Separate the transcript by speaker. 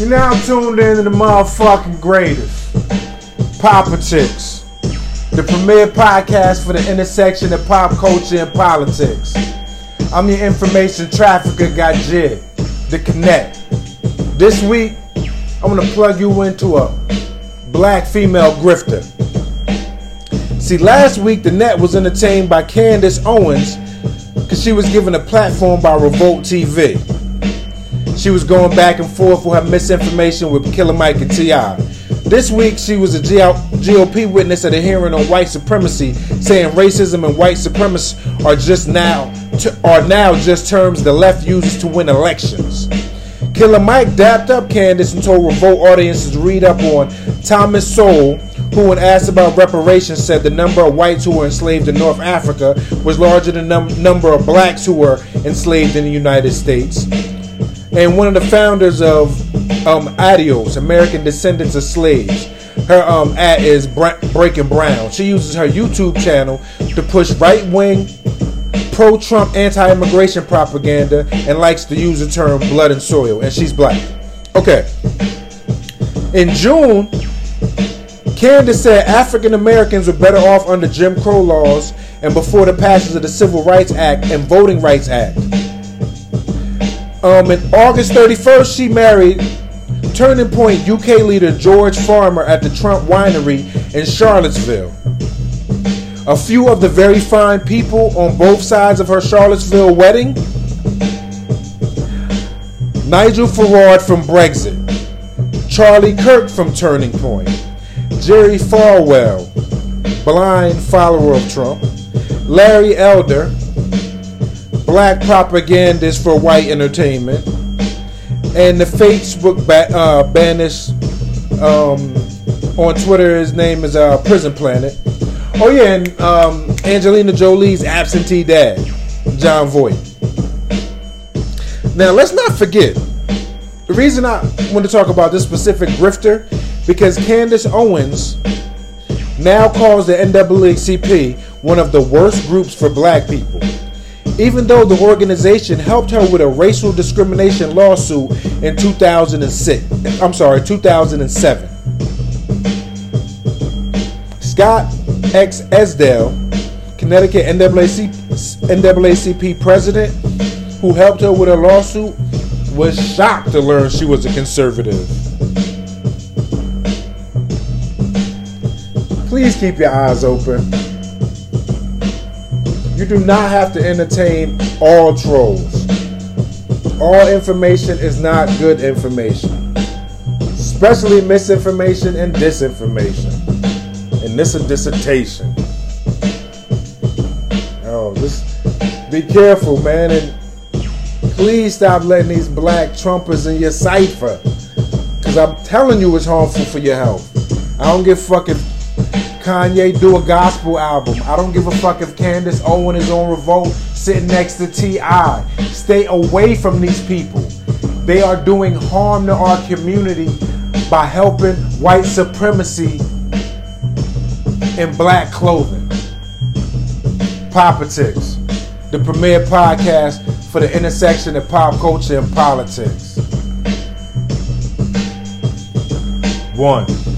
Speaker 1: You're now tuned in to the motherfucking greatest. Politics. The premier podcast for the intersection of pop culture and politics. I'm your information trafficker, got Jid, the Connect. This week, I'm gonna plug you into a black female grifter. See, last week the net was entertained by Candace Owens because she was given a platform by Revolt TV. She was going back and forth with her misinformation with Killer Mike and T.I. This week, she was a GOP witness at a hearing on white supremacy, saying racism and white supremacy are just now are now just terms the left uses to win elections. Killer Mike dapped up Candace and told Revolt audiences to read up on Thomas Sowell, who, when asked about reparations, said the number of whites who were enslaved in North Africa was larger than the num- number of blacks who were enslaved in the United States and one of the founders of um, ADOS, American Descendants of Slaves. Her um, at is Bra- Breaking Brown. She uses her YouTube channel to push right wing, pro Trump, anti immigration propaganda and likes to use the term blood and soil. And she's black. Okay. In June, Candace said African Americans were better off under Jim Crow laws and before the passage of the Civil Rights Act and Voting Rights Act. Um, in August 31st, she married Turning Point UK leader George Farmer at the Trump Winery in Charlottesville. A few of the very fine people on both sides of her Charlottesville wedding. Nigel Farage from Brexit, Charlie Kirk from Turning Point, Jerry Falwell, blind follower of Trump, Larry Elder, black propagandist for white entertainment, and the Facebook ba- uh, banished um, on Twitter. His name is uh, Prison Planet. Oh yeah, and um, Angelina Jolie's absentee dad, Jon Voight. Now let's not forget the reason I want to talk about this specific grifter because Candace Owens now calls the NAACP one of the worst groups for black people even though the organization helped her with a racial discrimination lawsuit in 2006. I'm sorry, 2007. Scott X. Esdaile, Connecticut NAACP, NAACP president, who helped her with a lawsuit, was shocked to learn she was a conservative. Please keep your eyes open. You do not have to entertain all trolls. All information is not good information, especially misinformation and disinformation. And this a dissertation. Oh, just be careful, man, and please stop letting these black trumpers in your cipher. Cause I'm telling you it's harmful for your health. I don't give fucking Kanye do a gospel album. I don't give a fuck if Candace Owen is on Revolt sitting next to T.I. Stay away from these people. They are doing harm to our community by helping white supremacy in black clothing. Politics, the premier podcast for the intersection of pop culture and politics. One.